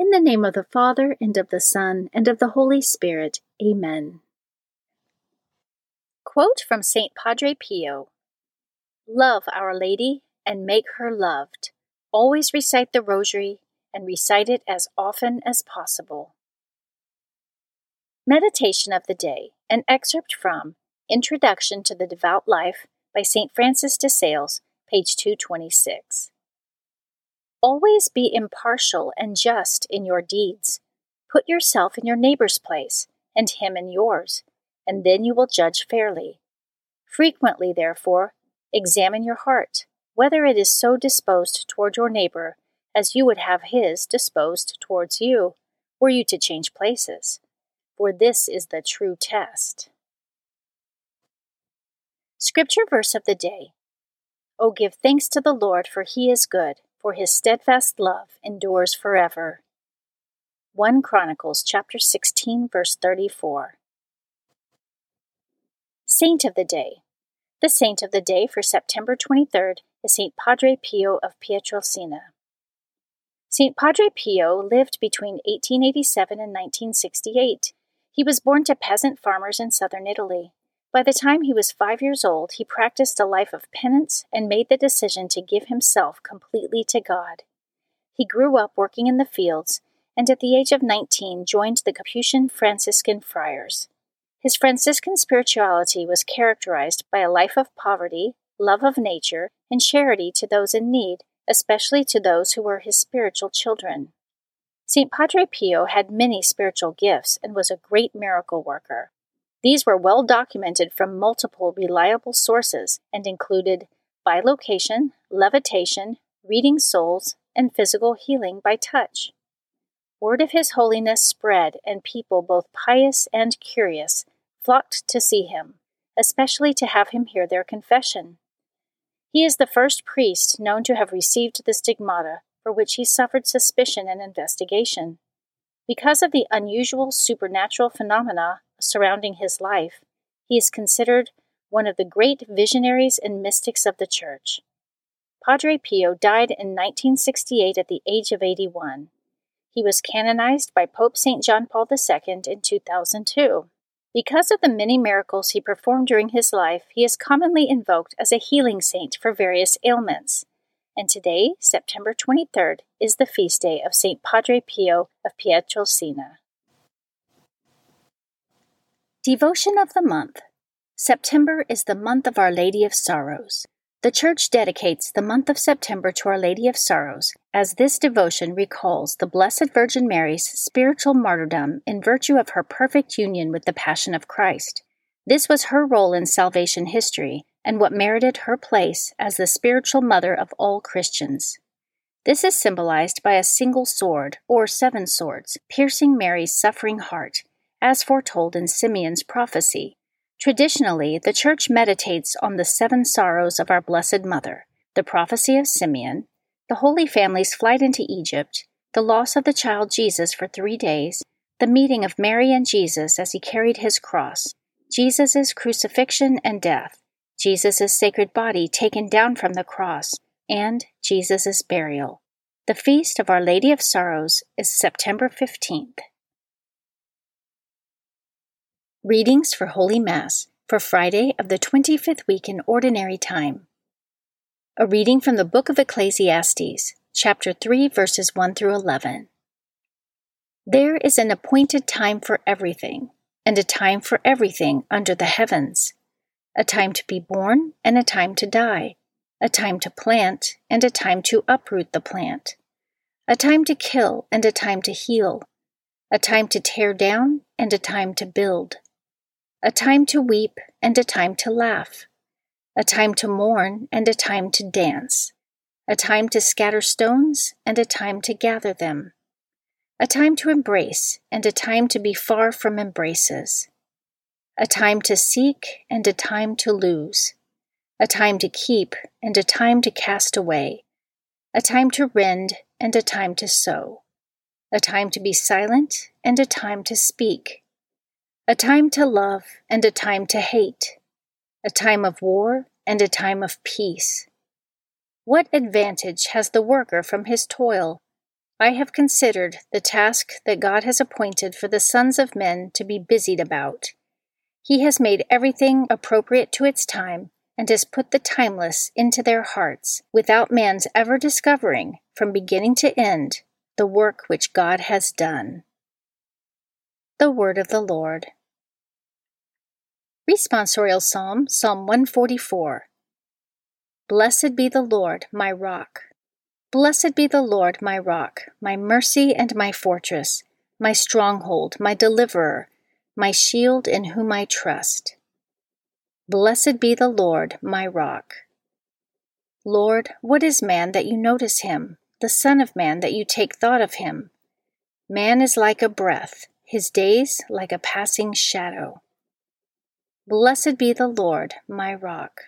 In the name of the Father, and of the Son, and of the Holy Spirit. Amen. Quote from St. Padre Pio Love Our Lady and make her loved. Always recite the Rosary and recite it as often as possible. Meditation of the Day, an excerpt from Introduction to the Devout Life by St. Francis de Sales, page 226. Always be impartial and just in your deeds. Put yourself in your neighbor's place, and him in yours, and then you will judge fairly. Frequently, therefore, examine your heart, whether it is so disposed toward your neighbor as you would have his disposed towards you, were you to change places. For this is the true test. Scripture verse of the day. O give thanks to the Lord, for he is good for his steadfast love endures forever. 1 Chronicles chapter 16 verse 34. Saint of the Day. The saint of the day for September 23rd is Saint Padre Pio of Pietrelcina. Saint Padre Pio lived between 1887 and 1968. He was born to peasant farmers in southern Italy. By the time he was five years old, he practiced a life of penance and made the decision to give himself completely to God. He grew up working in the fields and at the age of 19 joined the Capuchin Franciscan friars. His Franciscan spirituality was characterized by a life of poverty, love of nature, and charity to those in need, especially to those who were his spiritual children. St. Padre Pio had many spiritual gifts and was a great miracle worker. These were well documented from multiple reliable sources and included bilocation, levitation, reading souls, and physical healing by touch. Word of his holiness spread, and people, both pious and curious, flocked to see him, especially to have him hear their confession. He is the first priest known to have received the stigmata for which he suffered suspicion and investigation. Because of the unusual supernatural phenomena surrounding his life, he is considered one of the great visionaries and mystics of the Church. Padre Pio died in 1968 at the age of 81. He was canonized by Pope St. John Paul II in 2002. Because of the many miracles he performed during his life, he is commonly invoked as a healing saint for various ailments. And today, September 23rd, is the feast day of St. Padre Pio of Pietrelcina. Devotion of the Month September is the month of Our Lady of Sorrows. The Church dedicates the month of September to Our Lady of Sorrows, as this devotion recalls the Blessed Virgin Mary's spiritual martyrdom in virtue of her perfect union with the Passion of Christ. This was her role in salvation history and what merited her place as the spiritual mother of all Christians. This is symbolized by a single sword, or seven swords, piercing Mary's suffering heart, as foretold in Simeon's prophecy. Traditionally, the Church meditates on the seven sorrows of our Blessed Mother, the prophecy of Simeon, the Holy Family's flight into Egypt, the loss of the child Jesus for three days, the meeting of Mary and Jesus as he carried his cross, Jesus' crucifixion and death, Jesus' sacred body taken down from the cross, and Jesus' burial. The feast of Our Lady of Sorrows is September 15th. Readings for Holy Mass for Friday of the 25th week in Ordinary Time. A reading from the book of Ecclesiastes, chapter 3, verses 1 through 11. There is an appointed time for everything, and a time for everything under the heavens a time to be born and a time to die, a time to plant and a time to uproot the plant, a time to kill and a time to heal, a time to tear down and a time to build, a time to weep and a time to laugh, a time to mourn and a time to dance, a time to scatter stones and a time to gather them, a time to embrace and a time to be far from embraces, a time to seek and a time to lose, a time to keep and a time to cast away, a time to rend and a time to sew, a time to be silent and a time to speak, a time to love and a time to hate, a time of war and a time of peace. What advantage has the worker from his toil? I have considered the task that God has appointed for the sons of men to be busied about. He has made everything appropriate to its time and has put the timeless into their hearts without man's ever discovering, from beginning to end, the work which God has done. The Word of the Lord. Responsorial Psalm, Psalm 144. Blessed be the Lord, my rock. Blessed be the Lord, my rock, my mercy and my fortress, my stronghold, my deliverer, my shield in whom I trust. Blessed be the Lord, my rock. Lord, what is man that you notice him, the Son of Man that you take thought of him? Man is like a breath, his days like a passing shadow. Blessed be the Lord, my rock.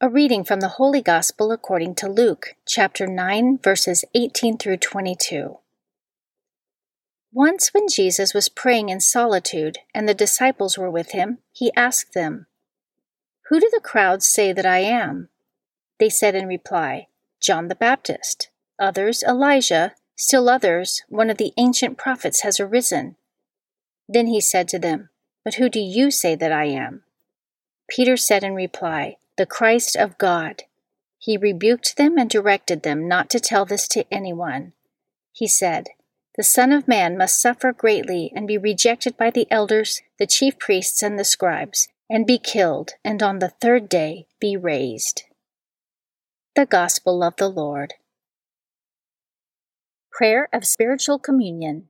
A reading from the Holy Gospel according to Luke, chapter 9, verses 18 through 22. Once, when Jesus was praying in solitude and the disciples were with him, he asked them, Who do the crowds say that I am? They said in reply, John the Baptist, others Elijah, still others, one of the ancient prophets has arisen. Then he said to them, but who do you say that I am? Peter said in reply, The Christ of God. He rebuked them and directed them not to tell this to anyone. He said, The Son of Man must suffer greatly and be rejected by the elders, the chief priests, and the scribes, and be killed, and on the third day be raised. The Gospel of the Lord. Prayer of Spiritual Communion.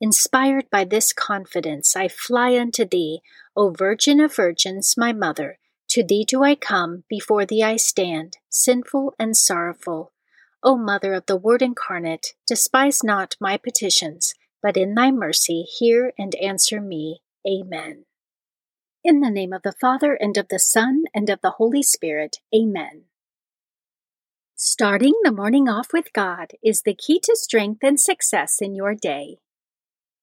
Inspired by this confidence, I fly unto thee, O Virgin of Virgins, my Mother. To thee do I come, before thee I stand, sinful and sorrowful. O Mother of the Word incarnate, despise not my petitions, but in thy mercy hear and answer me. Amen. In the name of the Father, and of the Son, and of the Holy Spirit. Amen. Starting the morning off with God is the key to strength and success in your day.